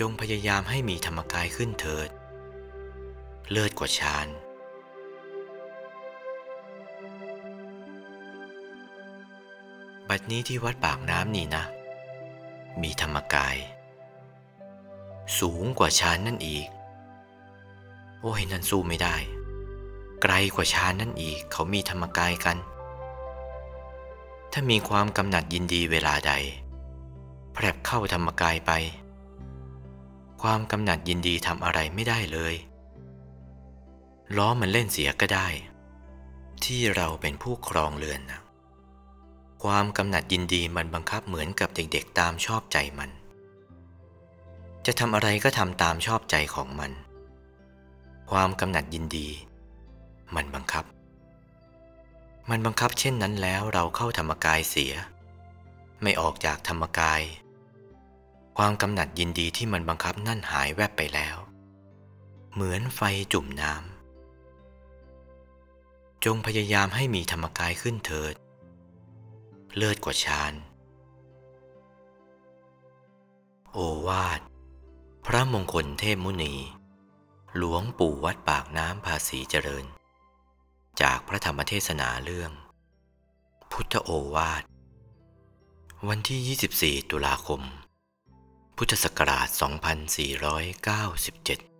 จงพยายามให้มีธรรมกายขึ้นเถิด เลิศกว่าฌานบัดนี้ที่วัดปากน้ำนี่นะ มีธรรมกาย สูงกว่าฌานนั่นอีก โอ้ยนั่นสู้ไม่ได้ ไกลกว่าฌานนั่นอีกเขามีธรรมกายกัน ถ้ามีความกำหนัดยินดีเวลาใดแผลบเข้าธรรมกายไป ความกำหนัดยินดีทำอะไรไม่ได้เลย ล้อมันเล่นเสียก็ได้ ที่เราเป็นผู้ครองเรือนนะความกำหนัดยินดีมันบังคับเหมือนกับเด็กๆตามชอบใจมัน จะทำอะไรก็ทำตามชอบใจของมัน ความกำหนัดยินดี มันบังคับ มันบังคับเช่นนั้นแล้วเราเข้าธรรมกายเสีย ไม่ออกจากธรรมกาย ความกำหนัดยินดีที่มันบังคับนั่นหายแวบไปแล้ว เหมือนไฟจุ่มน้ำ จงพยายามให้มีธรรมกายขึ้นเถิด เลิศกว่าฌาน โอวาท พระมงคลเทพมุนี หลวงปู่วัดปากน้ำภาษีเจริญ จากพระธรรมเทศนาเรื่อง พุทธโอวาท วันที่ 24 ตุลาคม พุทธศักราช 2497